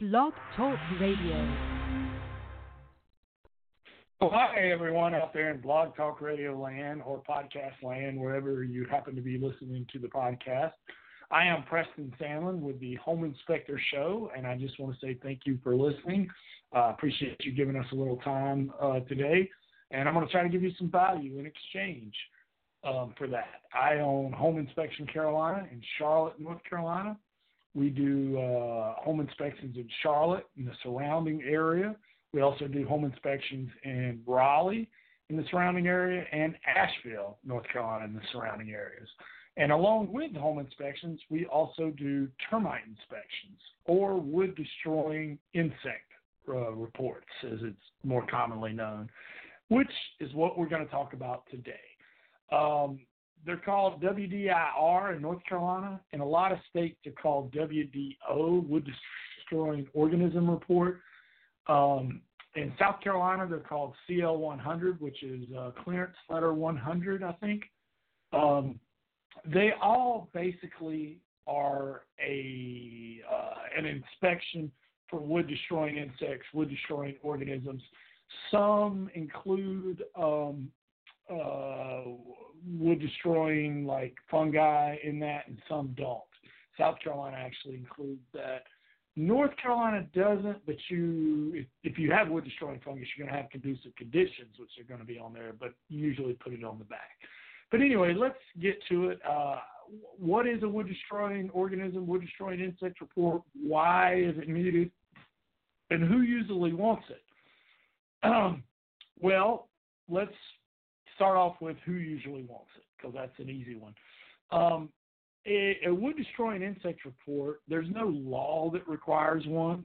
Blog Talk Radio. Well, hi everyone out there in Blog Talk Radio land or podcast land, wherever you happen to be listening to the podcast. I am Preston Sandlin with the Home Inspector Show, and I just want to say thank you for listening. Uh, appreciate you giving us a little time uh, today, and I'm going to try to give you some value in exchange um, for that. I own Home Inspection Carolina in Charlotte, North Carolina. We do uh, home inspections in Charlotte and the surrounding area. We also do home inspections in Raleigh in the surrounding area and Asheville, North Carolina, in the surrounding areas. And along with home inspections, we also do termite inspections or wood destroying insect uh, reports, as it's more commonly known, which is what we're going to talk about today. Um, they're called WDIR in North Carolina. and a lot of states, they're called WDO, Wood Destroying Organism Report. Um, in South Carolina, they're called CL 100, which is uh, Clearance Letter 100, I think. Um, they all basically are a uh, an inspection for wood destroying insects, wood destroying organisms. Some include um, uh, wood destroying like fungi in that, and some don't. South Carolina actually includes that. North Carolina doesn't, but you, if, if you have wood destroying fungus, you're going to have conducive conditions, which are going to be on there, but usually put it on the back. But anyway, let's get to it. Uh, what is a wood destroying organism, wood destroying insect report? Why is it needed? And who usually wants it? Um, well, let's start off with who usually wants it, because that's an easy one. Um, a, a, wood destroying insect report, there's no law that requires one.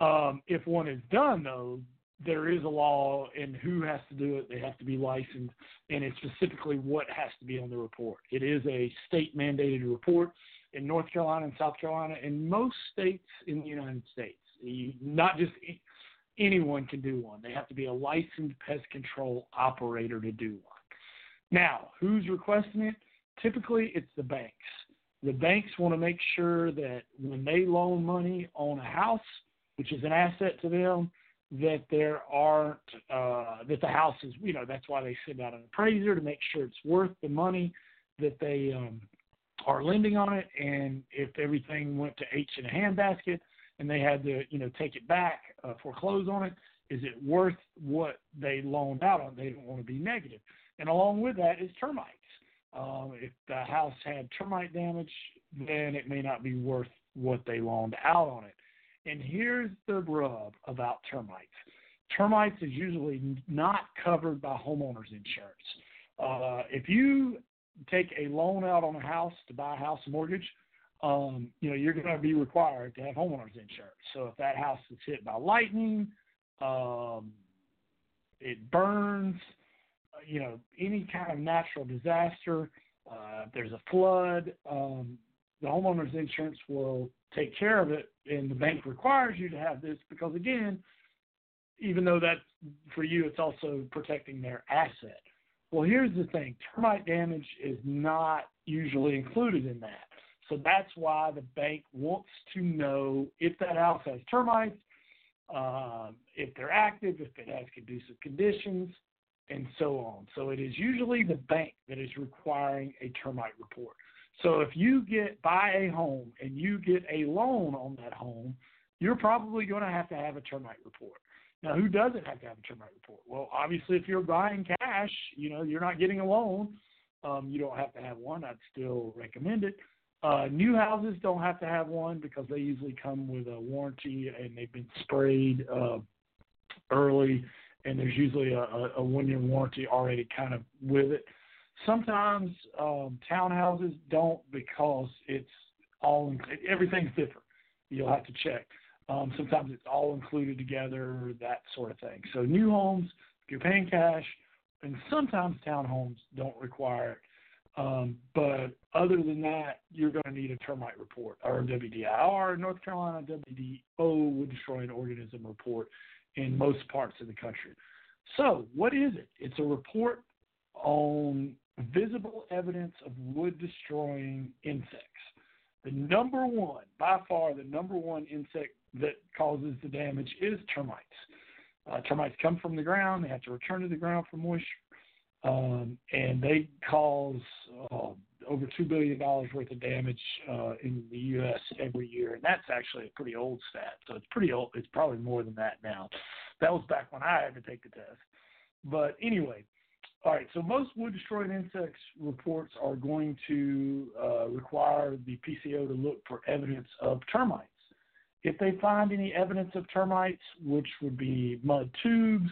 Um, if one is done, though, there is a law and who has to do it. They have to be licensed, and it's specifically what has to be on the report. It is a state mandated report in North Carolina and South Carolina, and most states in the United States. You, not just anyone can do one. They have to be a licensed pest control operator to do one. Now, who's requesting it? Typically, it's the banks. The banks want to make sure that when they loan money on a house, which is an asset to them, that there aren't uh, that the house is you know that's why they send out an appraiser to make sure it's worth the money that they um, are lending on it and if everything went to H in a handbasket and they had to, you know, take it back, uh, foreclose on it, is it worth what they loaned out on? They don't want to be negative. And along with that is termites. Um, if the house had termite damage, then it may not be worth what they loaned out on it. And here's the rub about termites. Termites is usually not covered by homeowners insurance. Uh, if you take a loan out on a house to buy a house mortgage, um, you know, you're going to be required to have homeowners insurance. So if that house is hit by lightning, um, it burns, uh, you know, any kind of natural disaster, uh, if there's a flood, um, the homeowners insurance will take care of it, and the bank requires you to have this because, again, even though that's for you, it's also protecting their asset. Well, here's the thing termite damage is not usually included in that. So that's why the bank wants to know if that house has termites, um, if they're active, if it has conducive conditions, and so on. So it is usually the bank that is requiring a termite report. So if you get buy a home and you get a loan on that home, you're probably going to have to have a termite report. Now, who doesn't have to have a termite report? Well, obviously, if you're buying cash, you know you're not getting a loan. Um, you don't have to have one. I'd still recommend it. Uh, new houses don't have to have one because they usually come with a warranty and they've been sprayed uh, early, and there's usually a, a one-year warranty already kind of with it. Sometimes um, townhouses don't because it's all everything's different. You'll have to check. Um, sometimes it's all included together, that sort of thing. So new homes, if you're paying cash, and sometimes townhomes don't require it. Um, but other than that, you're going to need a termite report or WDIR, North Carolina WDO wood destroying organism report in most parts of the country. So, what is it? It's a report on visible evidence of wood destroying insects. The number one, by far, the number one insect that causes the damage is termites. Uh, termites come from the ground; they have to return to the ground for moisture, um, and they cause uh, over two billion dollars worth of damage uh, in the U.S. every year, and that's actually a pretty old stat. So it's pretty old. It's probably more than that now. That was back when I had to take the test. But anyway, all right. So most wood destroying insects reports are going to uh, require the PCO to look for evidence of termites. If they find any evidence of termites, which would be mud tubes,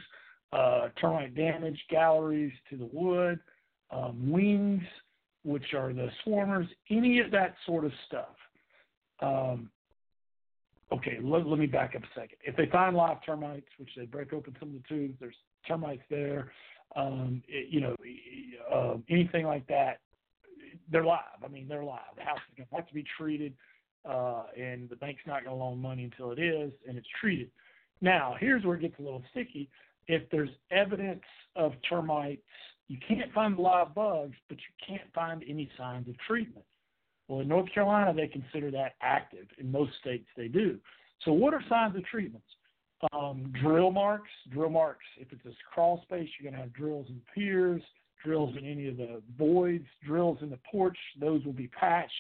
uh, termite damage, galleries to the wood, um, wings, which are the swarmers, any of that sort of stuff. Um, okay, let, let, me back up a second. If they find live termites, which they break open some of the tubes, there's termites there, um, it, you know, uh, anything like that, they're live. I mean, they're live. The house is going to have to be treated, uh, and the bank's not going to loan money until it is, and it's treated. Now, here's where it gets a little sticky. If there's evidence of termites you can't find live bugs, but you can't find any signs of treatment. Well, in North Carolina, they consider that active. In most states, they do. So, what are signs of treatments? Um, drill marks. Drill marks. If it's a crawl space, you're going to have drills in piers, drills in any of the voids, drills in the porch. Those will be patched.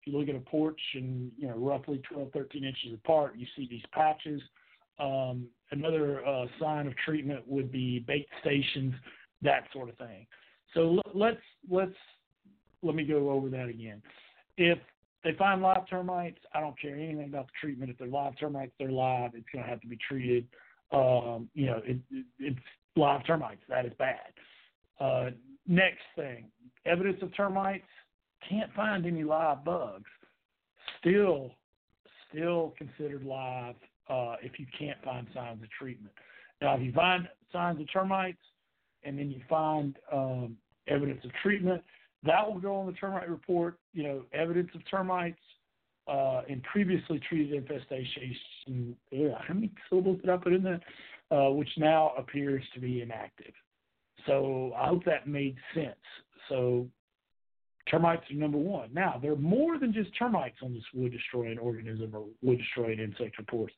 If you look at a porch and you know roughly 12, 13 inches apart, you see these patches. Um, another uh, sign of treatment would be bait stations that sort of thing. So let's let's let me go over that again. If they find live termites, I don't care anything about the treatment. If they're live termites, they're live. It's going to have to be treated. Um, you know, it, it, it's live termites. That is bad. Uh, next thing, evidence of termites. Can't find any live bugs. Still, still considered live uh, if you can't find signs of treatment. Now, if you find signs of termites, and then you find um, evidence of treatment. That will go on the termite report. You know, evidence of termites uh, in previously treated infestation. Yeah, how many syllables did I put in that? Uh, which now appears to be inactive. So I hope that made sense. So termites are number one. Now, there are more than just termites on this wood destroying organism or wood destroying insect reports.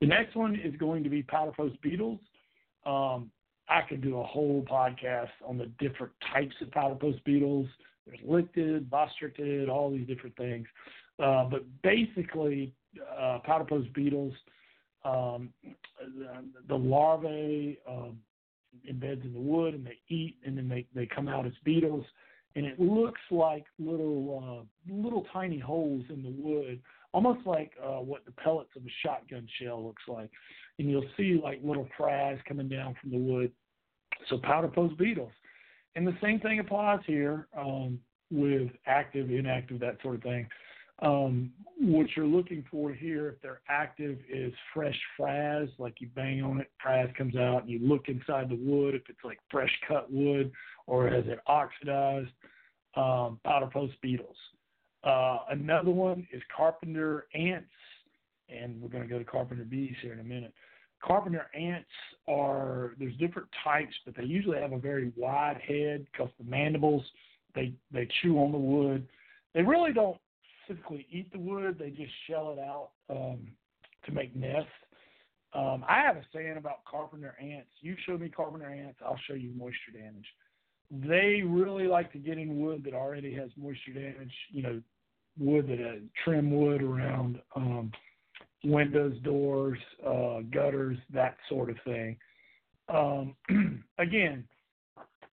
The next one is going to be powder post beetles. Um, I could do a whole podcast on the different types of powder post beetles. There's lyctid, bostrichid, all these different things. Uh, but basically, uh, powderpost beetles, um, the, the larvae um, embeds in the wood and they eat and then they, they come out as beetles. And it looks like little uh, little tiny holes in the wood, almost like uh, what the pellets of a shotgun shell looks like and you'll see like little frags coming down from the wood. So powder post beetles. And the same thing applies here um, with active, inactive, that sort of thing. Um, what you're looking for here, if they're active, is fresh frass, like you bang on it, frass comes out, and you look inside the wood, if it's like fresh cut wood or has it oxidized, um, powder post beetles. Uh, another one is carpenter ants and we're going to go to carpenter bees here in a minute. Carpenter ants are there's different types, but they usually have a very wide head because the mandibles they they chew on the wood. They really don't specifically eat the wood; they just shell it out um, to make nests. Um, I have a saying about carpenter ants. You show me carpenter ants, I'll show you moisture damage. They really like to get in wood that already has moisture damage. You know, wood that uh, trim wood around um, windows, doors, uh, gutters, that sort of thing. Um, again,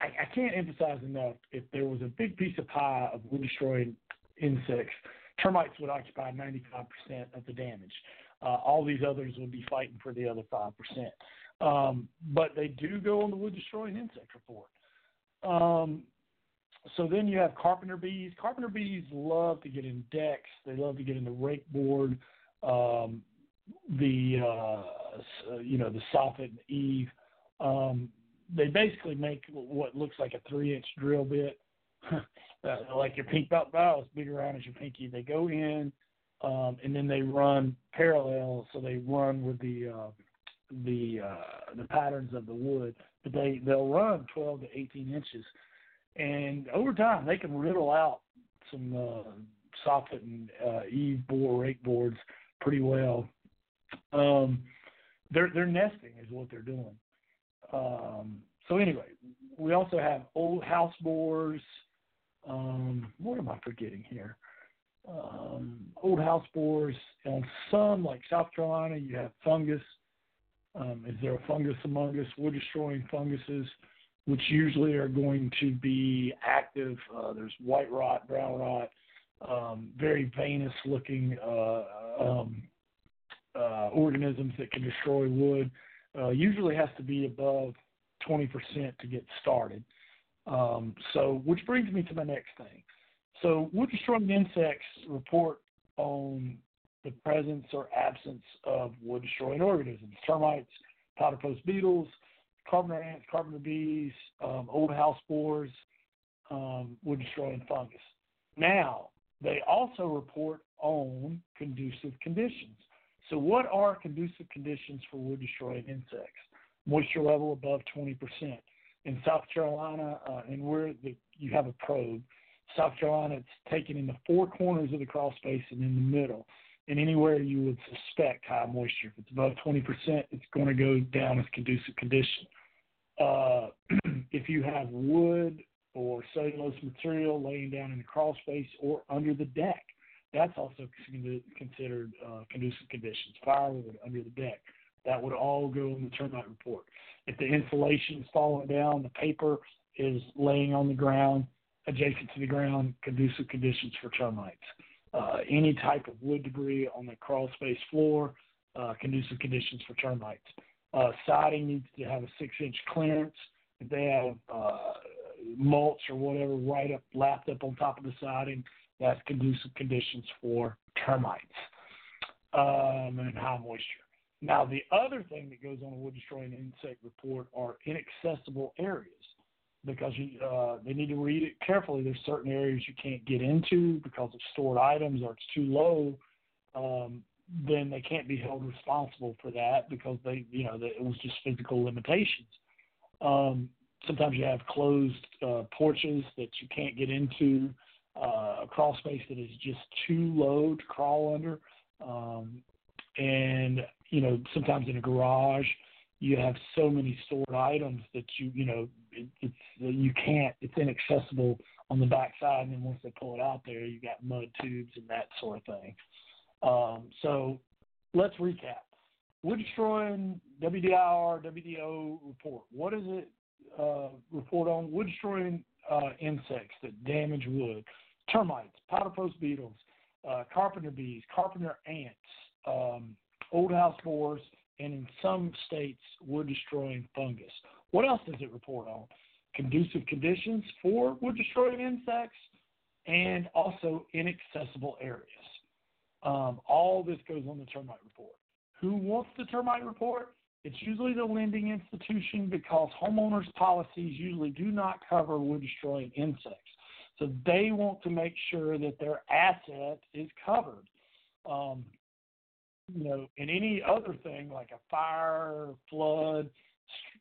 I, I, can't emphasize enough if there was a big piece of pie of wood destroying insects, termites would occupy 95% of the damage. Uh, all these others would be fighting for the other 5%. Um, but they do go on the wood destroying insect report. Um, so then you have carpenter bees. Carpenter bees love to get in decks. They love to get in the rake board um, the uh, you know the soffit and the eave. Um, they basically make what looks like a three-inch drill bit, like your pink belt is big around as your pinky. They go in, um, and then they run parallel, so they run with the uh, the uh, the patterns of the wood. But they they'll run 12 to 18 inches, and over time they can riddle out some uh, soffit and uh, eave bore rake boards pretty well. Um, they're they're nesting is what they're doing. Um, so anyway, we also have old house bores. Um, what am I forgetting here? Um, old house bores. On some, like South Carolina, you have fungus. Um, is there a fungus among us? Wood destroying funguses, which usually are going to be active. Uh, there's white rot, brown rot, um, very veinous looking uh, um, uh, organisms that can destroy wood. Uh, usually has to be above 20% to get started. Um, so, which brings me to my next thing. So, wood destroying insects report on the presence or absence of wood destroying organisms, termites, powder post beetles, carpenter ants, carpenter bees, um, old house bores, um, wood destroying fungus. Now, they also report on conducive conditions. So, what are conducive conditions for wood destroying insects? Moisture level above 20%. In South Carolina, uh, and where the, you have a probe, South Carolina, it's taken in the four corners of the crawl space and in the middle. And anywhere you would suspect high moisture. If it's above 20%, it's going to go down as conducive condition. Uh, if you have wood or cellulose material laying down in the crawl space or under the deck, that's also considered uh, conducive conditions. Firewood under the deck, that would all go in the termite report. If the insulation is falling down, the paper is laying on the ground, adjacent to the ground, conducive conditions for termites. Uh, any type of wood debris on the crawl space floor, uh, conducive conditions for termites. Uh, siding needs to have a six inch clearance. If they have uh, mulch or whatever right up, lapped up on top of the siding, that's conducive conditions for termites um, and high moisture. Now, the other thing that goes on a wood destroying insect report are inaccessible areas because you, uh, they need to read it carefully. There's certain areas you can't get into because of stored items or it's too low. Um, then they can't be held responsible for that because they, you know, it was just physical limitations. Um, sometimes you have closed uh, porches that you can't get into, uh, a crawl space that is just too low to crawl under, um, and you know sometimes in a garage you have so many stored items that you you know it, it's you can't it's inaccessible on the backside and then once they pull it out there you got mud tubes and that sort of thing. Um, so let's recap. Wood destroying WDIR WDO report. What is it uh, report on? Wood destroying uh, insects that damage wood termites powder post beetles uh, carpenter bees carpenter ants um, old house bores and in some states, wood destroying fungus. What else does it report on? Conducive conditions for wood destroying insects and also inaccessible areas. Um, all this goes on the termite report. Who wants the termite report? It's usually the lending institution because homeowners' policies usually do not cover wood destroying insects. So they want to make sure that their asset is covered. Um, you know, in any other thing like a fire, flood,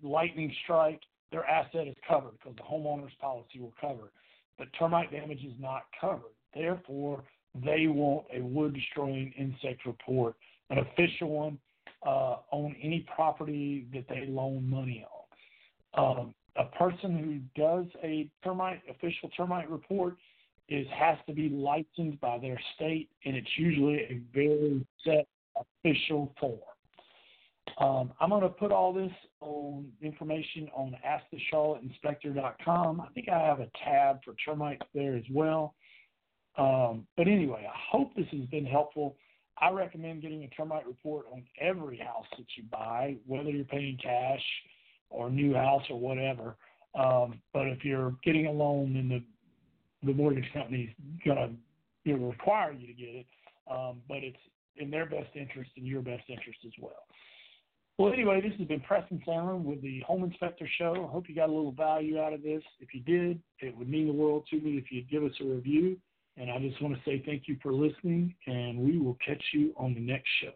lightning strike, their asset is covered because the homeowner's policy will cover. But termite damage is not covered. Therefore, they want a wood destroying insect report, an official one uh, on any property that they loan money on. Um, a person who does a termite official termite report is has to be licensed by their state, and it's usually a very set official form. Um, I'm going to put all this on information on AskTheCharlotteInspector.com. I think I have a tab for termites there as well. Um, but anyway, I hope this has been helpful. I recommend getting a termite report on every house that you buy, whether you're paying cash or new house or whatever. Um, but if you're getting a loan, then the the mortgage company's going to require you to get it. Um, but it's in their best interest and your best interest as well. Well, anyway, this has been Preston Sandlin with the Home Inspector Show. I hope you got a little value out of this. If you did, it would mean the world to me if you'd give us a review. And I just want to say thank you for listening, and we will catch you on the next show.